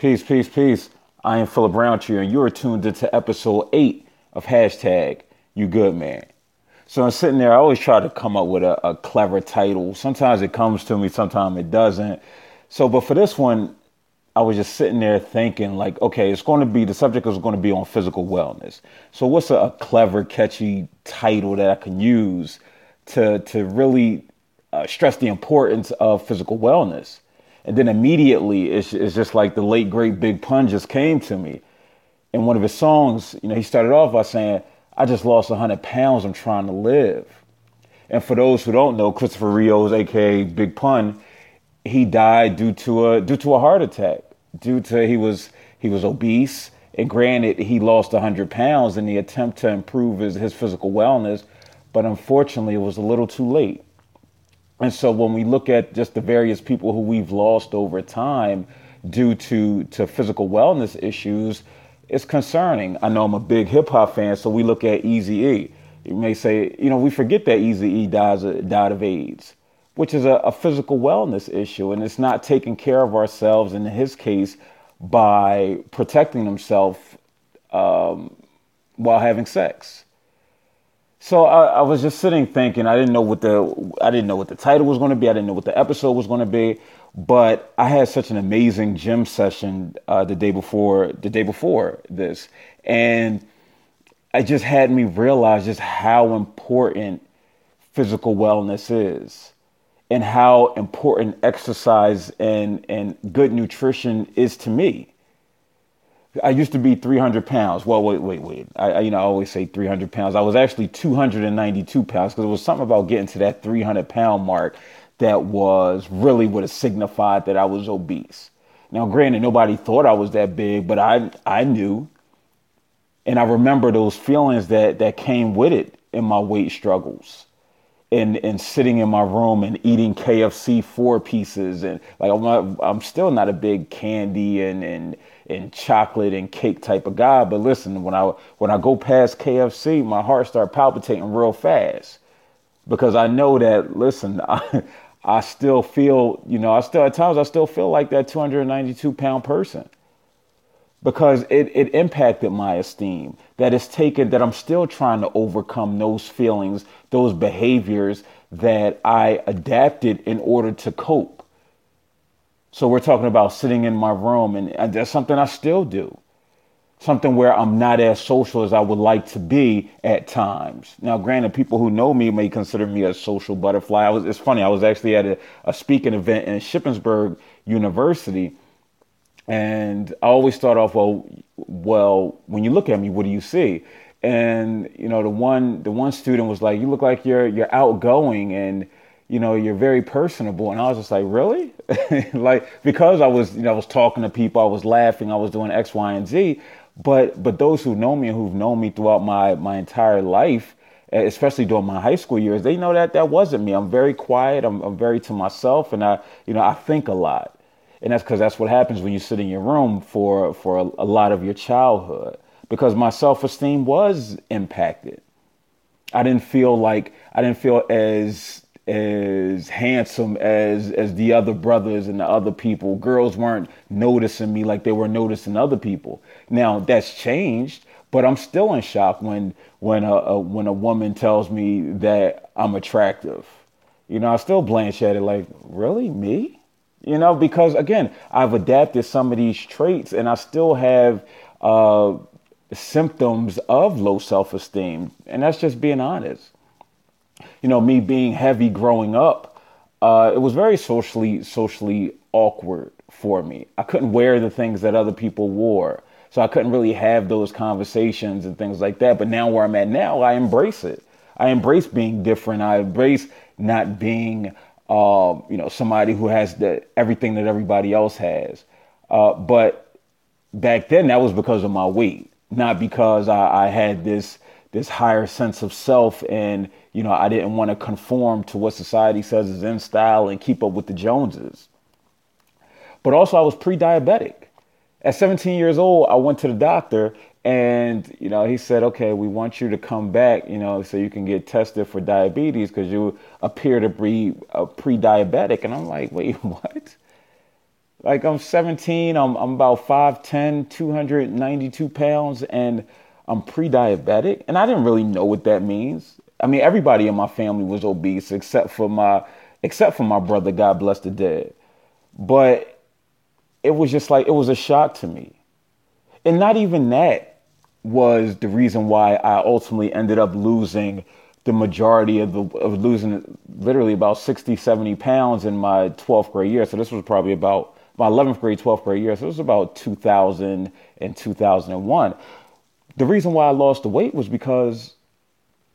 Peace, peace, peace. I am Philip Roundtree, and you are tuned into episode eight of hashtag You Good Man. So I'm sitting there. I always try to come up with a, a clever title. Sometimes it comes to me, sometimes it doesn't. So, but for this one, I was just sitting there thinking, like, okay, it's going to be the subject is going to be on physical wellness. So, what's a, a clever, catchy title that I can use to to really uh, stress the importance of physical wellness? And then immediately, it's, it's just like the late great Big Pun just came to me. In one of his songs, you know, he started off by saying, "I just lost 100 pounds. I'm trying to live." And for those who don't know, Christopher Rios, aka Big Pun, he died due to a due to a heart attack. Due to he was he was obese, and granted, he lost 100 pounds in the attempt to improve his, his physical wellness, but unfortunately, it was a little too late. And so when we look at just the various people who we've lost over time due to to physical wellness issues, it's concerning. I know I'm a big hip hop fan, so we look at Easy E. You may say, you know, we forget that Easy E died of AIDS, which is a, a physical wellness issue, and it's not taking care of ourselves. In his case, by protecting himself um, while having sex. So I, I, was just sitting thinking. I didn't know what the I didn't know what the title was going to be. I didn't know what the episode was going to be. But I had such an amazing gym session uh, the day before the day before this, and it just had me realize just how important physical wellness is, and how important exercise and and good nutrition is to me. I used to be 300 pounds. Well, wait, wait, wait. I, I, you know, I always say 300 pounds. I was actually 292 pounds because it was something about getting to that 300 pound mark that was really what it signified that I was obese. Now, granted, nobody thought I was that big, but I, I knew, and I remember those feelings that that came with it in my weight struggles and and sitting in my room and eating KFC four pieces and like I'm not, I'm still not a big candy and and and chocolate and cake type of guy. But listen, when I when I go past KFC, my heart start palpitating real fast because I know that listen, I, I still feel you know I still at times I still feel like that 292 pound person because it, it impacted my esteem. That it's taken that i'm still trying to overcome those feelings those behaviors that i adapted in order to cope. So we're talking about sitting in my room and that's something i still do. Something where i'm not as social as i would like to be at times. Now granted people who know me may consider me a social butterfly. Was, it's funny i was actually at a, a speaking event in shippensburg university and I always start off, well, well, when you look at me, what do you see? And you know, the one the one student was like, you look like you're you're outgoing and you know you're very personable. And I was just like, really? like because I was you know I was talking to people, I was laughing, I was doing X, Y, and Z. But but those who know me and who've known me throughout my my entire life, especially during my high school years, they know that that wasn't me. I'm very quiet. I'm, I'm very to myself, and I you know I think a lot and that's because that's what happens when you sit in your room for for a, a lot of your childhood. Because my self-esteem was impacted. I didn't feel like i didn't feel as as handsome as as the other brothers and the other people. Girls weren't noticing me like they were noticing other people. Now that's changed but i'm still in shock when when a, a when a woman tells me that i'm attractive. You know i still blanch at it like really? Me you know, because again, I've adapted some of these traits and I still have uh, symptoms of low self esteem. And that's just being honest. You know, me being heavy growing up, uh, it was very socially socially awkward for me. I couldn't wear the things that other people wore. So I couldn't really have those conversations and things like that. But now where I'm at now, I embrace it. I embrace being different. I embrace not being um, you know, somebody who has the everything that everybody else has. Uh, but back then, that was because of my weight, not because I, I had this this higher sense of self and you know I didn't want to conform to what society says is in style and keep up with the Joneses. But also, I was pre-diabetic. At 17 years old, I went to the doctor and you know he said okay we want you to come back you know so you can get tested for diabetes because you appear to be a pre-diabetic and i'm like wait what Like I'm 17, I'm, I'm about 5'10, 292 pounds, and I'm pre-diabetic. And I didn't really know what that means. I mean, everybody in my family was obese except for my except for my brother, God bless the dead. But it was just like it was a shock to me. And not even that was the reason why I ultimately ended up losing the majority of the of losing literally about 60, 70 pounds in my 12th grade year. So this was probably about my 11th grade, 12th grade year. So it was about 2000 and 2001. The reason why I lost the weight was because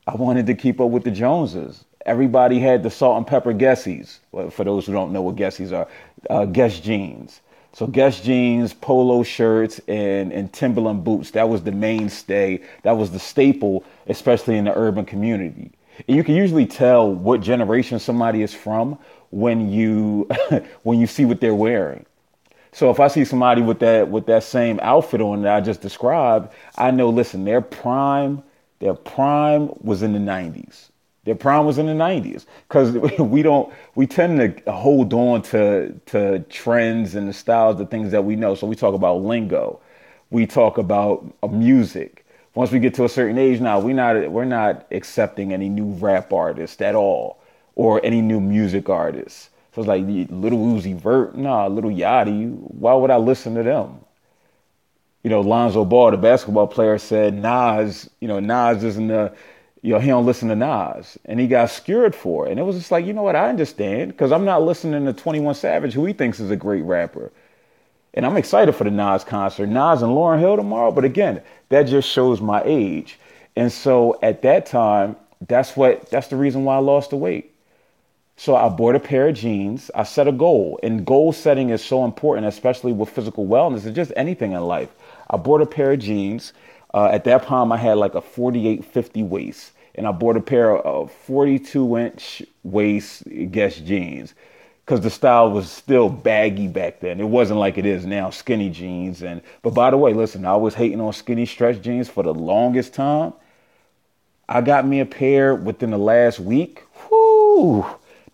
I wanted to keep up with the Joneses. Everybody had the salt and pepper Guessies. Well, for those who don't know what Guessies are, uh, Guess jeans. So Guess jeans, polo shirts, and, and Timberland boots. That was the mainstay. That was the staple, especially in the urban community. And you can usually tell what generation somebody is from when you when you see what they're wearing. So if I see somebody with that with that same outfit on that I just described, I know. Listen, their prime their prime was in the 90s. Their prime was in the 90s because we don't we tend to hold on to to trends and the styles, the things that we know. So we talk about lingo, we talk about uh, music. Once we get to a certain age now, we not we're not accepting any new rap artist at all or any new music artists. So it's like little Uzi Vert, nah, little Yachty. Why would I listen to them? you know, Lonzo Ball, the basketball player, said Nas, you know, Nas isn't the, you know, he don't listen to Nas, and he got skewered for it. And it was just like, you know what, I understand, because I'm not listening to 21 Savage, who he thinks is a great rapper. And I'm excited for the Nas concert, Nas and Lauryn Hill tomorrow. But again, that just shows my age. And so at that time, that's what that's the reason why I lost the weight. So I bought a pair of jeans. I set a goal, and goal setting is so important, especially with physical wellness and just anything in life. I bought a pair of jeans. Uh, at that time, I had like a 4850 waist, and I bought a pair of uh, 42 inch waist Guess jeans because the style was still baggy back then. It wasn't like it is now, skinny jeans. And but by the way, listen, I was hating on skinny stretch jeans for the longest time. I got me a pair within the last week. Whoo!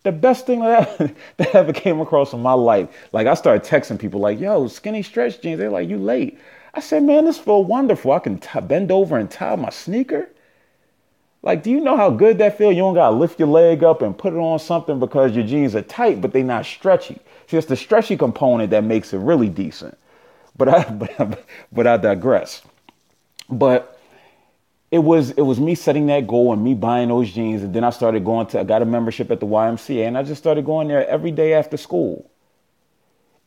The best thing that, that ever came across in my life. Like I started texting people like, "Yo, skinny stretch jeans." They're like, "You late?" I said, man, this feel wonderful. I can t- bend over and tie my sneaker. Like, do you know how good that feel? You don't gotta lift your leg up and put it on something because your jeans are tight, but they're not stretchy. See, it's the stretchy component that makes it really decent. But I, but, but I digress. But it was it was me setting that goal and me buying those jeans, and then I started going to. I got a membership at the YMCA, and I just started going there every day after school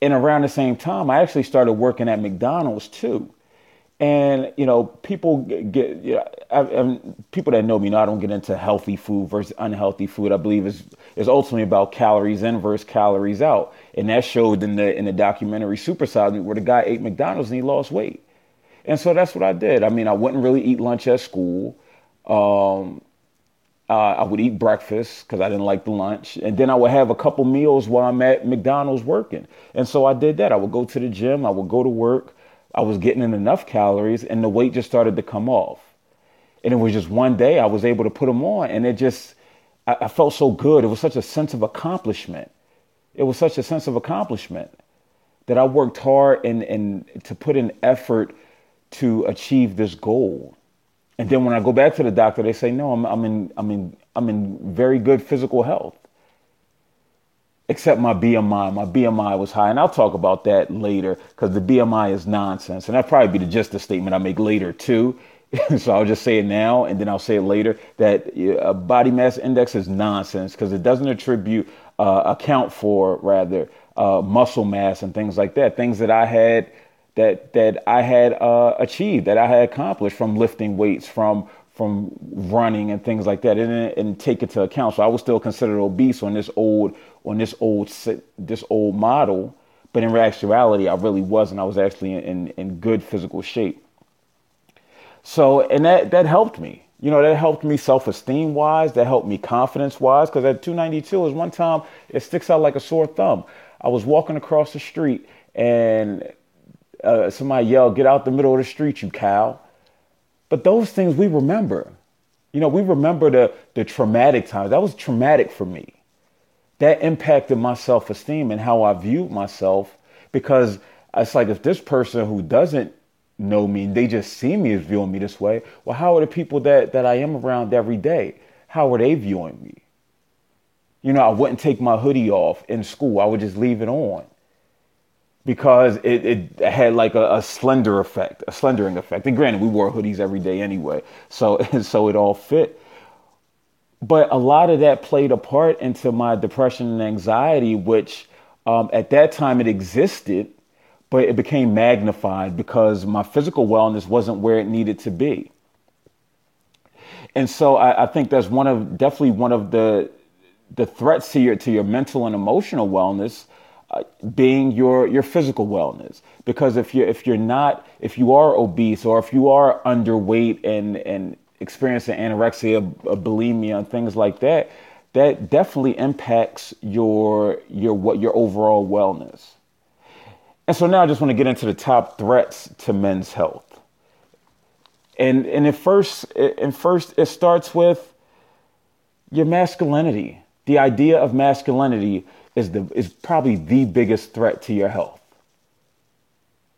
and around the same time, I actually started working at McDonald's too. And you know, people get you know, I, people that know me know I don't get into healthy food versus unhealthy food. I believe is is ultimately about calories in versus calories out, and that showed in the in the documentary Super Size Me, where the guy ate McDonald's and he lost weight. And so that's what I did. I mean, I wouldn't really eat lunch at school. Um, uh, I would eat breakfast because I didn't like the lunch. And then I would have a couple meals while I'm at McDonald's working. And so I did that. I would go to the gym, I would go to work. I was getting in enough calories, and the weight just started to come off. And it was just one day I was able to put them on, and it just, I, I felt so good. It was such a sense of accomplishment. It was such a sense of accomplishment that I worked hard and, and to put in effort to achieve this goal. And then when I go back to the doctor, they say, no, I'm, I'm, in, I'm, in, I'm in very good physical health. Except my BMI. My BMI was high. And I'll talk about that later because the BMI is nonsense. And that'll probably be the, just the statement I make later too. so I'll just say it now and then I'll say it later that a body mass index is nonsense because it doesn't attribute, uh, account for rather, uh, muscle mass and things like that. Things that I had that that I had uh, achieved, that I had accomplished from lifting weights, from from running and things like that, and, and take it to account. So I was still considered obese on this old on this old this old model, but in actuality, I really wasn't. I was actually in in good physical shape. So and that that helped me. You know, that helped me self esteem wise. That helped me confidence wise. Because at 292 was one time it sticks out like a sore thumb. I was walking across the street and uh, somebody yelled, "Get out the middle of the street, you cow!" But those things we remember. You know, we remember the the traumatic times. That was traumatic for me. That impacted my self esteem and how I viewed myself because it's like if this person who doesn't know me, they just see me as viewing me this way. Well, how are the people that that I am around every day? How are they viewing me? You know, I wouldn't take my hoodie off in school. I would just leave it on because it, it had like a, a, slender effect, a slendering effect. And granted, we wore hoodies every day anyway, so so it all fit. But a lot of that played a part into my depression and anxiety, which um, at that time it existed, but it became magnified because my physical wellness wasn't where it needed to be. And so I, I think that's one of definitely one of the the threats to your to your mental and emotional wellness uh, being your your physical wellness because if you if you're not if you are obese or if you are underweight and and experiencing anorexia bulimia and things like that that definitely impacts your your what your overall wellness. And so now i just want to get into the top threats to men's health. And and at first and first it starts with your masculinity. The idea of masculinity is the is probably the biggest threat to your health.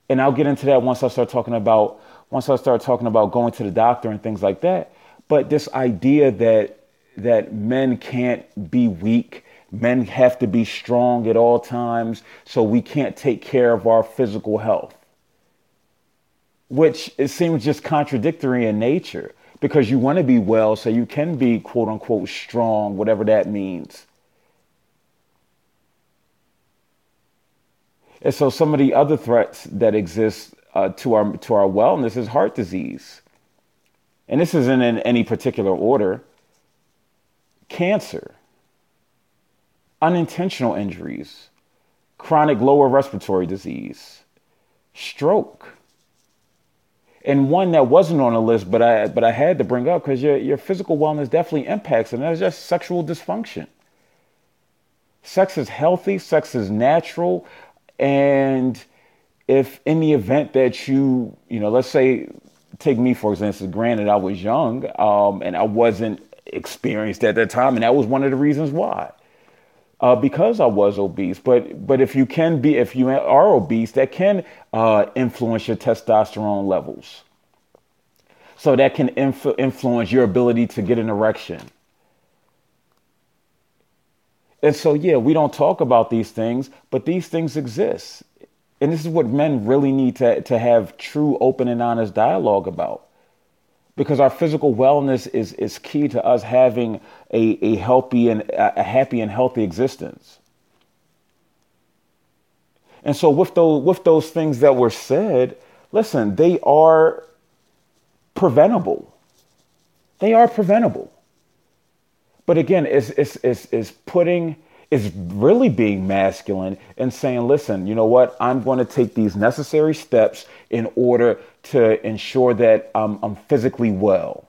And I'll get into that once I start talking about once I start talking about going to the doctor and things like that. But this idea that that men can't be weak, men have to be strong at all times, so we can't take care of our physical health. Which it seems just contradictory in nature because you want to be well so you can be quote unquote strong, whatever that means. And so some of the other threats that exist uh, to our to our wellness is heart disease. And this isn't in any particular order. Cancer, unintentional injuries, chronic lower respiratory disease, stroke, and one that wasn't on the list, but I but I had to bring up because your your physical wellness definitely impacts, and that's just sexual dysfunction. Sex is healthy, sex is natural, and if in the event that you you know, let's say, take me for example. Granted, I was young, um, and I wasn't experienced at that time, and that was one of the reasons why uh, because I was obese. But but if you can be, if you are obese, that can uh, influence your testosterone levels. So that can inf- influence your ability to get an erection. And so, yeah, we don't talk about these things, but these things exist. And this is what men really need to, to have true, open, and honest dialogue about because our physical wellness is, is key to us having a, a healthy and a happy and healthy existence. And so with those with those things that were said, listen, they are preventable. They are preventable. But again, it's it's it's, it's putting is really being masculine and saying, listen, you know what? I'm going to take these necessary steps in order to ensure that I'm, I'm physically well.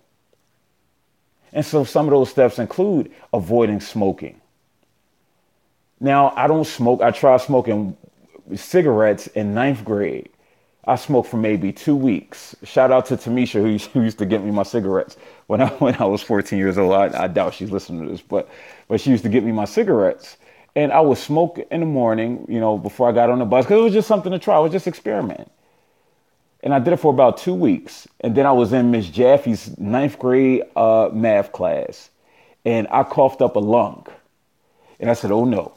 And so some of those steps include avoiding smoking. Now, I don't smoke. I tried smoking cigarettes in ninth grade. I smoked for maybe two weeks. Shout out to Tamisha, who, used to get me my cigarettes when I when I was 14 years old. I, I doubt she's listening to this, but but she used to get me my cigarettes, and I would smoke in the morning, you know, before I got on the bus because it was just something to try. It was just experiment. And I did it for about two weeks, and then I was in Miss Jaffe's ninth grade uh, math class, and I coughed up a lung, and I said, "Oh no,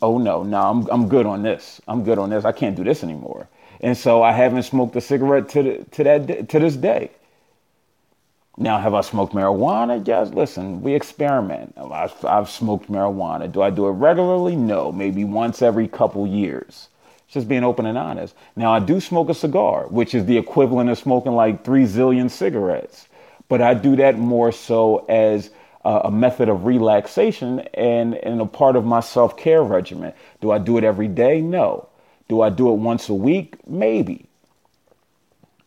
oh no, no, I'm I'm good on this. I'm good on this. I can't do this anymore." And so I haven't smoked a cigarette to the, to that to this day. Now, have I smoked marijuana? Yes. Listen, we experiment. I've, I've smoked marijuana. Do I do it regularly? No. Maybe once every couple years. It's just being open and honest. Now, I do smoke a cigar, which is the equivalent of smoking like three zillion cigarettes. But I do that more so as a, a method of relaxation and, and a part of my self care regimen. Do I do it every day? No. Do I do it once a week? Maybe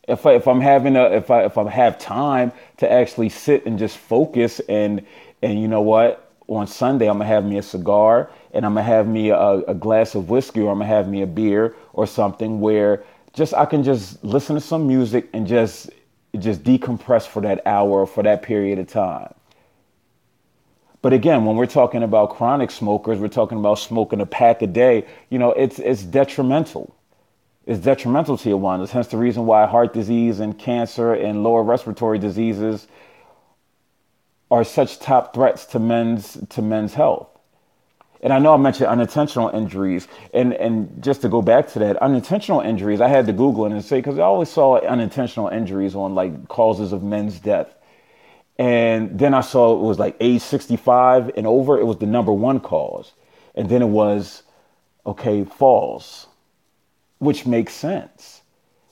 if I, if I'm having a if I if I have time to actually sit and just focus and and you know what on Sunday I'm gonna have me a cigar and I'm gonna have me a, a glass of whiskey or I'm gonna have me a beer or something where just I can just listen to some music and just just decompress for that hour or for that period of time. But again, when we're talking about chronic smokers, we're talking about smoking a pack a day. You know, it's it's detrimental. It's detrimental to your wellness. Hence the reason why heart disease and cancer and lower respiratory diseases are such top threats to men's to men's health. And I know I mentioned unintentional injuries, and and just to go back to that, unintentional injuries, I had to Google it and say because I always saw unintentional injuries on like causes of men's death, and then I saw it was like age 65 and over, it was the number one cause, and then it was okay falls, which makes sense.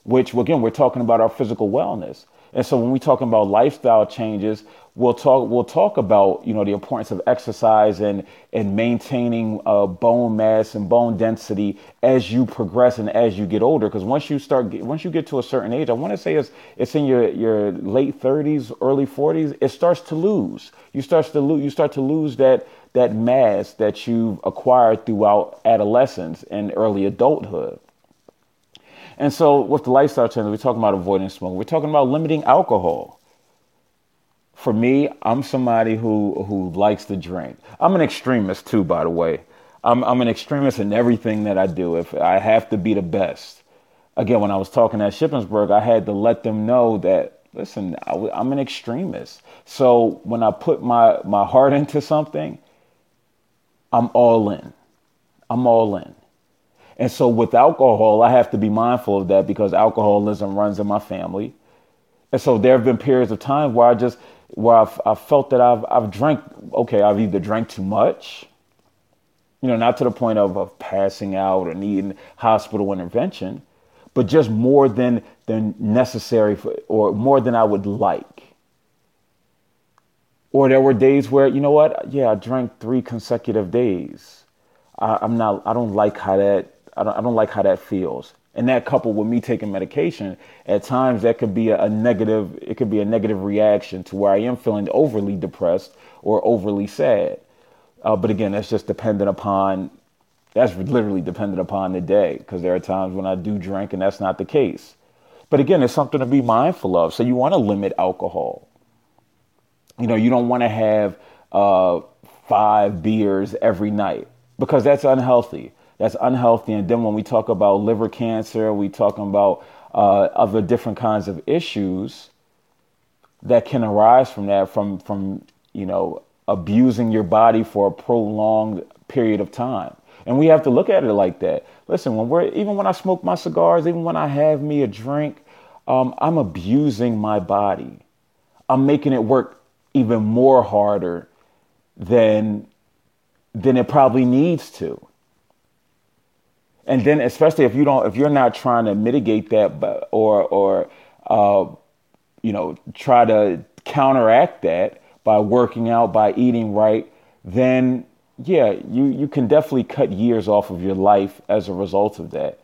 Which again, we're talking about our physical wellness. And so when we're talking about lifestyle changes, we'll talk we'll talk about you know the importance of exercise and and maintaining uh, bone mass and bone density as you progress and as you get older. Because once you start once you get to a certain age, I want to say it's it's in your your late 30s, early 40s, it starts to lose. You starts to lose you start to lose that that mass that you've acquired throughout adolescence and early adulthood. And so, with the lifestyle change, we're talking about avoiding smoking. We're talking about limiting alcohol. For me, I'm somebody who who likes to drink. I'm an extremist too, by the way. I'm I'm an extremist in everything that I do. If I have to be the best. Again, when I was talking at Shippensburg, I had to let them know that listen, I, I'm an extremist. So when I put my my heart into something, I'm all in. I'm all in. And so with alcohol, I have to be mindful of that because alcoholism runs in my family. And so there have been periods of time where I just where I've, I've felt that I've I've drank okay, I've either drank too much, you know, not to the point of, of passing out or needing hospital intervention, but just more than than necessary for, or more than I would like. Or there were days where, you know what, yeah, I drank three consecutive days. I, I'm not I don't like how that I don't, I don't like how that feels. And that coupled with me taking medication, at times that could be a, a negative, it could be a negative reaction to where I am feeling overly depressed or overly sad. Uh, but again, that's just dependent upon, that's literally dependent upon the day because there are times when I do drink and that's not the case. But again, it's something to be mindful of. So you want to limit alcohol. You know, you don't want to have uh, five beers every night because that's unhealthy that's unhealthy. And then when we talk about liver cancer, we talking about uh, other different kinds of issues that can arise from that, from from you know abusing your body for a prolonged period of time. And we have to look at it like that. Listen, when we're even when I smoke my cigars, even when I have me a drink, um, I'm abusing my body. I'm making it work even more harder than than it probably needs to and then especially if you don't if you're not trying to mitigate that but, or or uh, you know try to counteract that by working out by eating right then yeah you you can definitely cut years off of your life as a result of that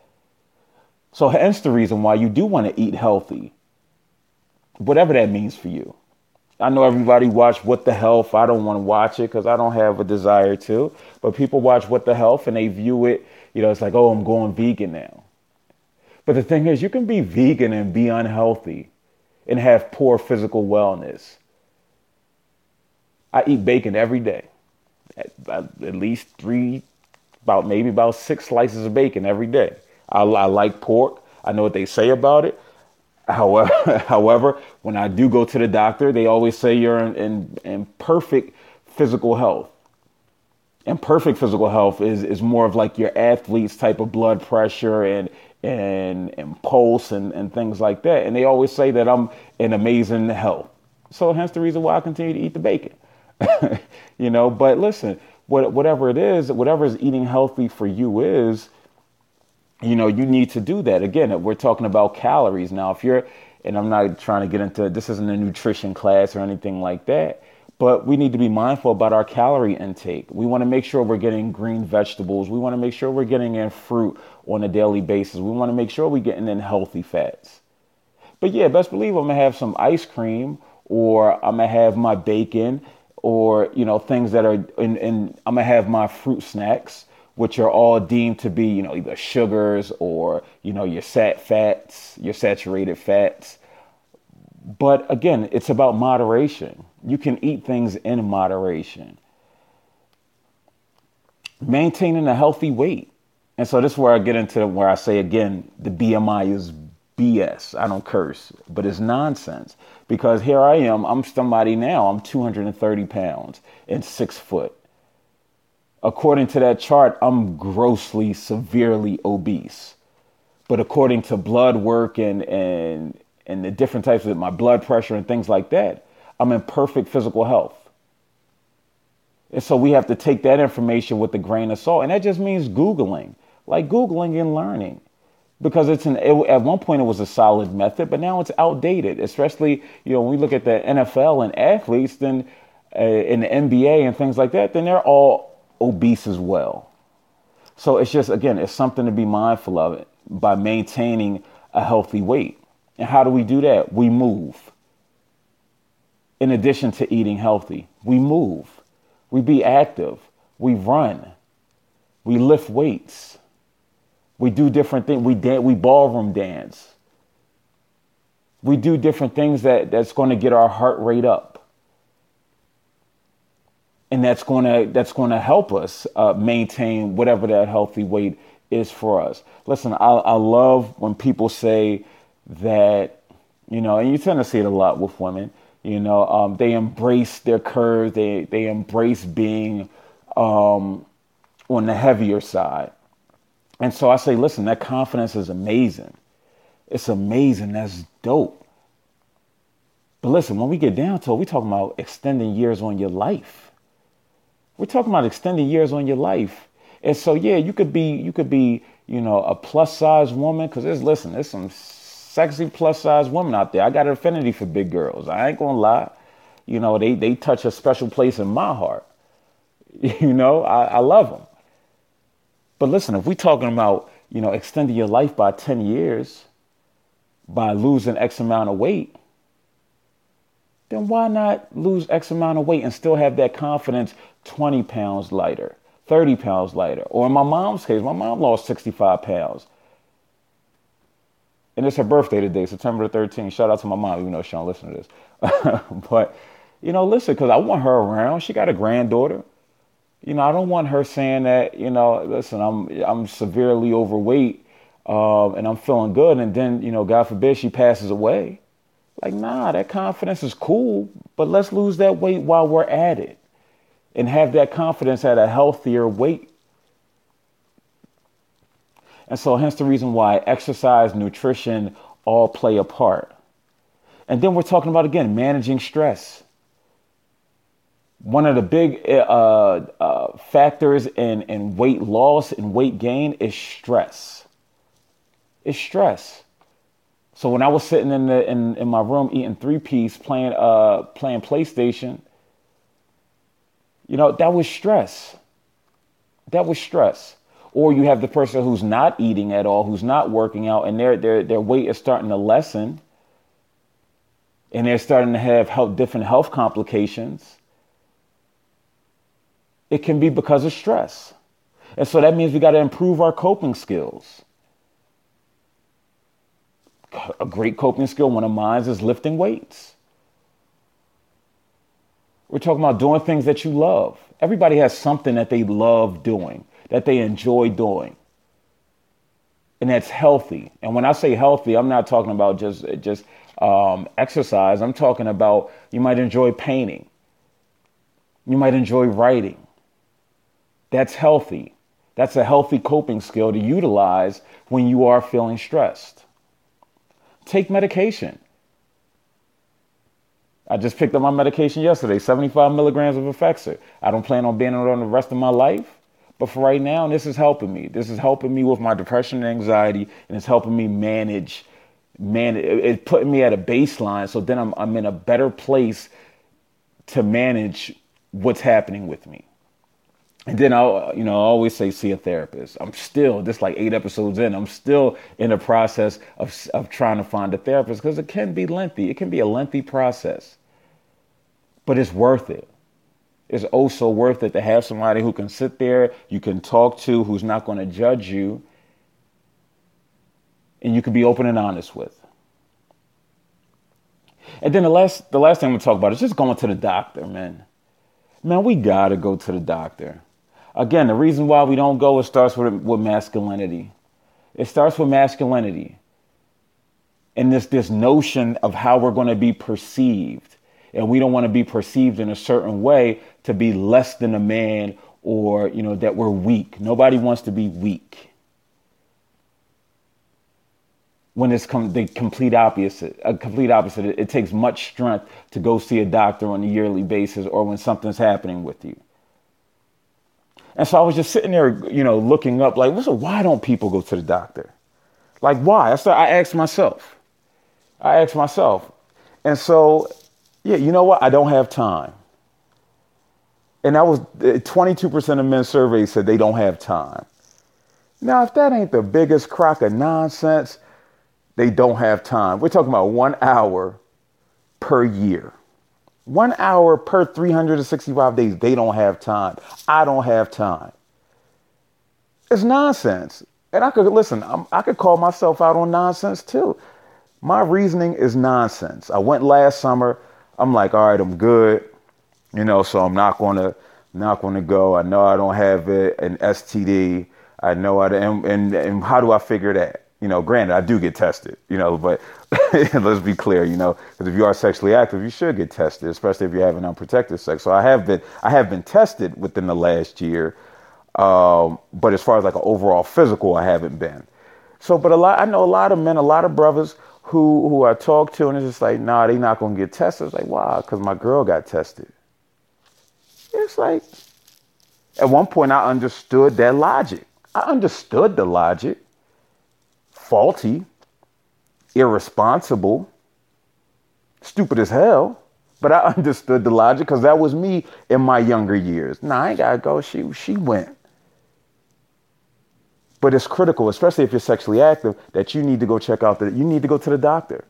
so hence the reason why you do want to eat healthy whatever that means for you I know everybody watch What the Health. I don't want to watch it because I don't have a desire to. But people watch What the Health and they view it you know, it's like, oh, I'm going vegan now. But the thing is, you can be vegan and be unhealthy and have poor physical wellness. I eat bacon every day, at, at least three, about maybe about six slices of bacon every day. I, I like pork. I know what they say about it. However, however, when I do go to the doctor, they always say you're in, in, in perfect physical health and perfect physical health is is more of like your athlete's type of blood pressure and and and pulse and, and things like that. And they always say that I'm in amazing health. So hence the reason why I continue to eat the bacon. you know, but listen, what, whatever it is, whatever is eating healthy for you is, you know, you need to do that. Again, we're talking about calories. Now, if you're, and I'm not trying to get into this isn't a nutrition class or anything like that but we need to be mindful about our calorie intake. We want to make sure we're getting green vegetables. We want to make sure we're getting in fruit on a daily basis. We want to make sure we're getting in healthy fats. But yeah, best believe I'm gonna have some ice cream or I'm gonna have my bacon or you know things that are in, in I'm gonna have my fruit snacks, which are all deemed to be you know either sugars or you know your sat fats, your saturated fats. But again, it's about moderation you can eat things in moderation. maintaining a healthy weight. And so this is where I get into where I say again, the BMI is BS. I don't curse, but it's nonsense because here I am. I'm somebody now. I'm 230 pounds and six foot. According to that chart, I'm grossly, severely obese. But according to blood work and and and the different types of my blood pressure and things like that, I'm in perfect physical health. And so we have to take that information with a grain of salt. And that just means Googling, like Googling and learning. Because it's an, it, at one point it was a solid method, but now it's outdated. Especially, you know, when we look at the NFL and athletes, then uh, in the NBA and things like that, then they're all obese as well. So it's just, again, it's something to be mindful of by maintaining a healthy weight. And how do we do that? We move. In addition to eating healthy, we move. We be active. We run. We lift weights. We do different things. We dance. We ballroom dance. We do different things that, that's going to get our heart rate up, and that's going to that's going to help us uh, maintain whatever that healthy weight is for us. Listen, I, I love when people say that, you know, and you tend to see it a lot with women you know, um, they embrace their curves. They they embrace being um, on the heavier side. And so I say, listen, that confidence is amazing. It's amazing. That's dope. But listen, when we get down to it, we're talking about extending years on your life. We're talking about extending years on your life. And so, yeah, you could be, you could be, you know, a plus size woman. Because there's, listen, there's some sexy plus size women out there. I got an affinity for big girls. I ain't gonna lie. You know, they, they touch a special place in my heart. You know, I, I love them. But listen, if we're talking about, you know, extending your life by 10 years by losing X amount of weight, then why not lose X amount of weight and still have that confidence 20 pounds lighter, 30 pounds lighter? Or in my mom's case, my mom lost 65 pounds and it's her birthday today, September the 13th. Shout out to my mom, even though she don't listen to this. but, you know, listen, because I want her around. She got a granddaughter. You know, I don't want her saying that, you know, listen, I'm I'm severely overweight um, and I'm feeling good. And then, you know, God forbid she passes away. Like, nah, that confidence is cool, but let's lose that weight while we're at it and have that confidence at a healthier weight and so, hence the reason why exercise, nutrition all play a part. And then we're talking about, again, managing stress. One of the big uh, uh, factors in, in weight loss and weight gain is stress. It's stress. So when I was sitting in the in, in my room eating three piece playing uh playing PlayStation, you know, that was stress. That was stress or you have the person who's not eating at all, who's not working out, and their their their weight is starting to lessen, and they're starting to have health, different health complications. It can be because of stress, and so that means we got to improve our coping skills. A great coping skill, one of mine, is lifting weights. We're talking about doing things that you love. Everybody has something that they love doing that they enjoy doing. And that's healthy. And when I say healthy, I'm not talking about just just um, exercise. I'm talking about you might enjoy painting. You might enjoy writing. That's healthy. That's a healthy coping skill to utilize when you are feeling stressed. Take medication. I just picked up my medication yesterday, 75 milligrams of Effexor. I don't plan on being on it the rest of my life. But for right now, this is helping me. This is helping me with my depression and anxiety, and it's helping me manage. Man, it's putting me at a baseline, so then I'm I'm in a better place to manage what's happening with me. And then I'll, you know, I always say see a therapist. I'm still, just like eight episodes in, I'm still in the process of of trying to find a therapist because it can be lengthy. It can be a lengthy process, but it's worth it it's also oh worth it to have somebody who can sit there, you can talk to, who's not going to judge you, and you can be open and honest with. And then the last the last thing I'm gonna talk about is just going to the doctor, man. Man, we gotta go to the doctor. Again, the reason why we don't go, it starts with, with masculinity. It starts with masculinity. And this, this notion of how we're going to be perceived. And we don't want to be perceived in a certain way to be less than a man or, you know, that we're weak. Nobody wants to be weak. When it's com- the complete opposite, a complete opposite, it, it takes much strength to go see a doctor on a yearly basis or when something's happening with you. And so I was just sitting there, you know, looking up, like, listen, why don't people go to the doctor? Like, why? I started, I asked myself. I asked myself. And so, yeah, you know what? I don't have time. And that was eh, 22% of men surveyed said they don't have time. Now, if that ain't the biggest crock of nonsense, they don't have time. We're talking about one hour per year. One hour per 365 days, they don't have time. I don't have time. It's nonsense. And I could, listen, I'm, i could call myself out on nonsense too. My reasoning is nonsense. I went last summer. I'm like, all right, I'm good. You know, so I'm not gonna not gonna go. I know I don't have it, an STD. I know I and, and and how do I figure that? You know, granted, I do get tested. You know, but let's be clear. You know, because if you are sexually active, you should get tested, especially if you're having unprotected sex. So I have been I have been tested within the last year, um, but as far as like an overall physical, I haven't been. So, but a lot I know a lot of men, a lot of brothers who who I talk to, and it's just like, nah, they not gonna get tested. It's like, why? Because my girl got tested. It's like, at one point, I understood that logic. I understood the logic. Faulty, irresponsible, stupid as hell. But I understood the logic because that was me in my younger years. Nah, I ain't gotta go. She she went. But it's critical, especially if you're sexually active, that you need to go check out the you need to go to the doctor.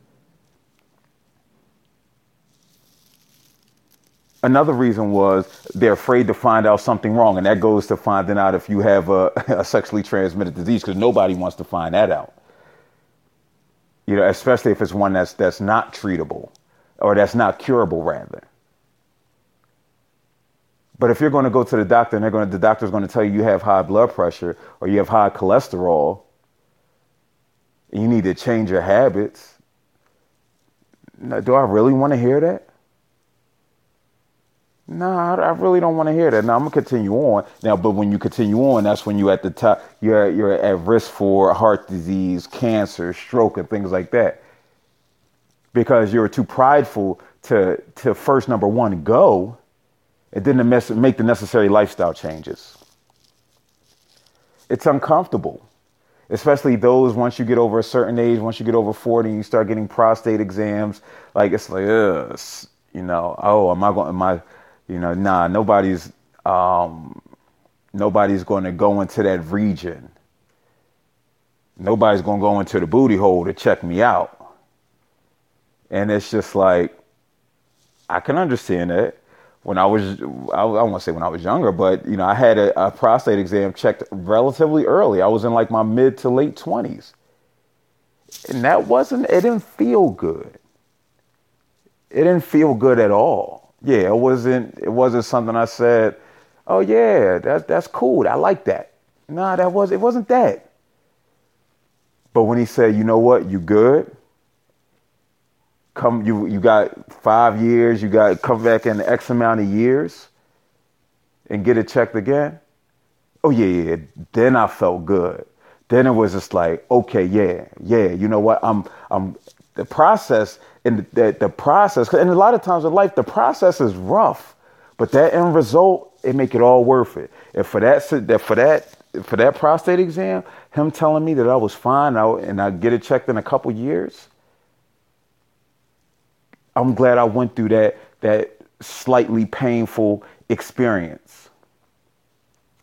Another reason was they're afraid to find out something wrong, and that goes to finding out if you have a, a sexually transmitted disease, because nobody wants to find that out. You know, especially if it's one that's that's not treatable, or that's not curable, rather. But if you're going to go to the doctor and they're going to, the doctor's going to tell you you have high blood pressure or you have high cholesterol, and you need to change your habits. Do I really want to hear that? No, I, I really don't want to hear that. Now I'm gonna continue on now, but when you continue on, that's when you at the top. You're you're at risk for heart disease, cancer, stroke, and things like that, because you're too prideful to to first number one go, and then to make the necessary lifestyle changes. It's uncomfortable, especially those once you get over a certain age, once you get over 40, you start getting prostate exams. Like it's like, ugh, you know, oh, am I going? Am I you know, nah, nobody's um, nobody's going to go into that region. Nobody's going to go into the booty hole to check me out. And it's just like, I can understand that. When I was, I, I want to say when I was younger, but you know, I had a, a prostate exam checked relatively early. I was in like my mid to late twenties, and that wasn't. It didn't feel good. It didn't feel good at all yeah, it wasn't it wasn't something I said, "Oh yeah, that's that's cool. I like that." Nah, that was it wasn't that. But when he said, "You know what? You good? Come you you got 5 years, you got come back in X amount of years and get it checked again." Oh yeah, yeah. Then I felt good. Then it was just like, "Okay, yeah. Yeah, you know what? I'm I'm the process and the, the process, and a lot of times in life, the process is rough, but that end result, it make it all worth it. And for that, for that, for that prostate exam, him telling me that I was fine and I get it checked in a couple years, I'm glad I went through that that slightly painful experience.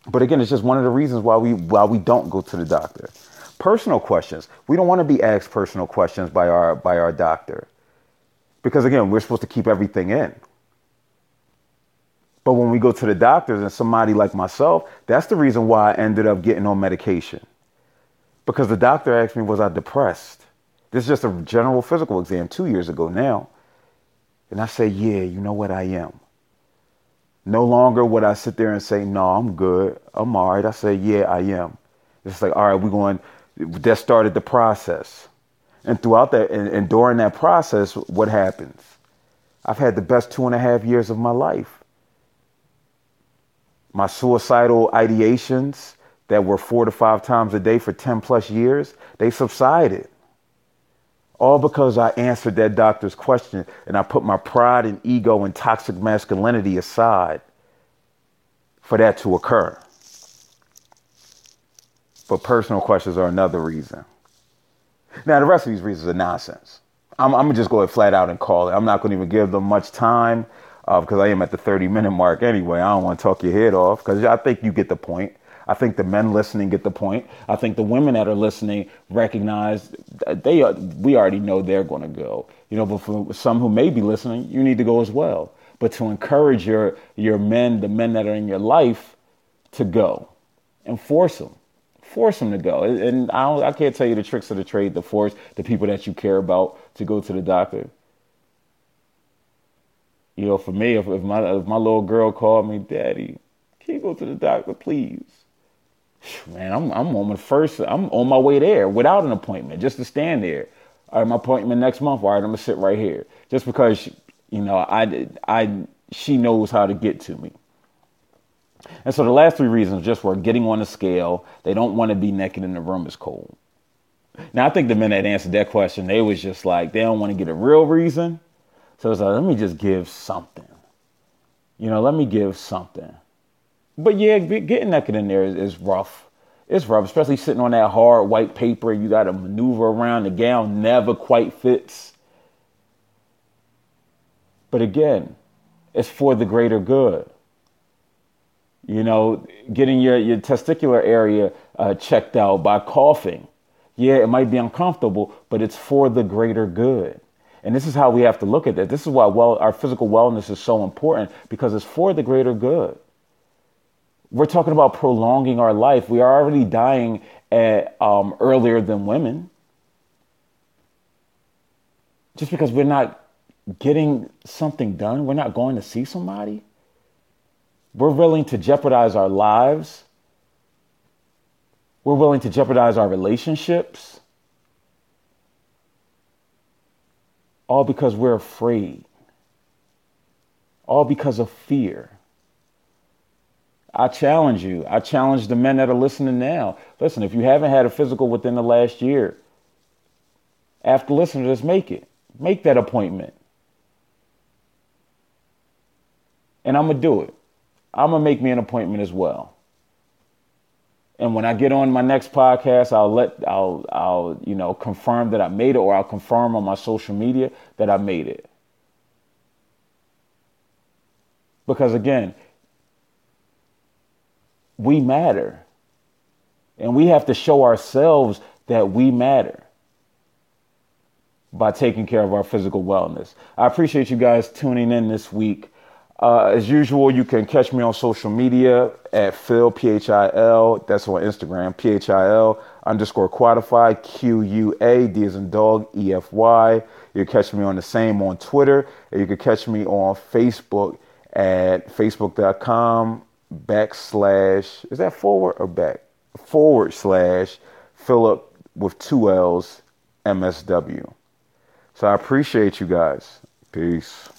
But again, it's just one of the reasons why we why we don't go to the doctor. Personal questions. We don't want to be asked personal questions by our by our doctor. Because again, we're supposed to keep everything in. But when we go to the doctors and somebody like myself, that's the reason why I ended up getting on medication. Because the doctor asked me, was I depressed? This is just a general physical exam two years ago now. And I say, yeah, you know what, I am. No longer would I sit there and say, no, I'm good. I'm all right. I say, yeah, I am. It's like, all right, we're going, that started the process. And throughout that, and, and during that process, what happens? I've had the best two and a half years of my life. My suicidal ideations that were four to five times a day for 10 plus years, they subsided. All because I answered that doctor's question and I put my pride and ego and toxic masculinity aside for that to occur. But personal questions are another reason. Now, the rest of these reasons are nonsense. I'm, I'm gonna just go ahead flat out and call it. I'm not gonna even give them much time uh, because I am at the 30 minute mark anyway. I don't want to talk your head off because I think you get the point. I think the men listening get the point. I think the women that are listening recognize they are, we already know they're going to go. You know, but for some who may be listening, you need to go as well. But to encourage your your men, the men that are in your life, to go and force them, force them to go. And I I can't tell you the tricks of the trade to force the people that you care about to go to the doctor. You know, for me, if, if my if my little girl called me, Daddy, can you go to the doctor, please? Man, I'm I'm on my first. I'm on my way there without an appointment, just to stand there. All right, my appointment next month. All right, I'm gonna sit right here, just because you know I I she knows how to get to me. And so the last three reasons just were getting on the scale. They don't want to be naked in the room is cold. Now I think the men that answered that question, they was just like they don't want to get a real reason. So it's like, let me just give something. You know, let me give something. But yeah, getting naked in there is, is rough. It's rough, especially sitting on that hard white paper. You got to maneuver around. The gown never quite fits. But again, it's for the greater good. You know, getting your, your testicular area uh, checked out by coughing. Yeah, it might be uncomfortable, but it's for the greater good. And this is how we have to look at it. This is why well, our physical wellness is so important because it's for the greater good. We're talking about prolonging our life. We are already dying at, um, earlier than women. Just because we're not getting something done, we're not going to see somebody. We're willing to jeopardize our lives. We're willing to jeopardize our relationships. All because we're afraid. All because of fear. I challenge you. I challenge the men that are listening now. Listen, if you haven't had a physical within the last year, after listening this, make it. Make that appointment. And I'm going to do it. I'm going to make me an appointment as well. And when I get on my next podcast, I'll let I'll I'll you know confirm that I made it or I'll confirm on my social media that I made it. Because again, we matter. And we have to show ourselves that we matter by taking care of our physical wellness. I appreciate you guys tuning in this week. Uh, as usual, you can catch me on social media at Phil, P H I L, that's on Instagram, P H I L underscore quantify, Q U A, D as in dog, E F Y. You can catch me on the same on Twitter, you can catch me on Facebook at facebook.com backslash, is that forward or back? Forward slash Philip with two L's MSW. So I appreciate you guys. Peace.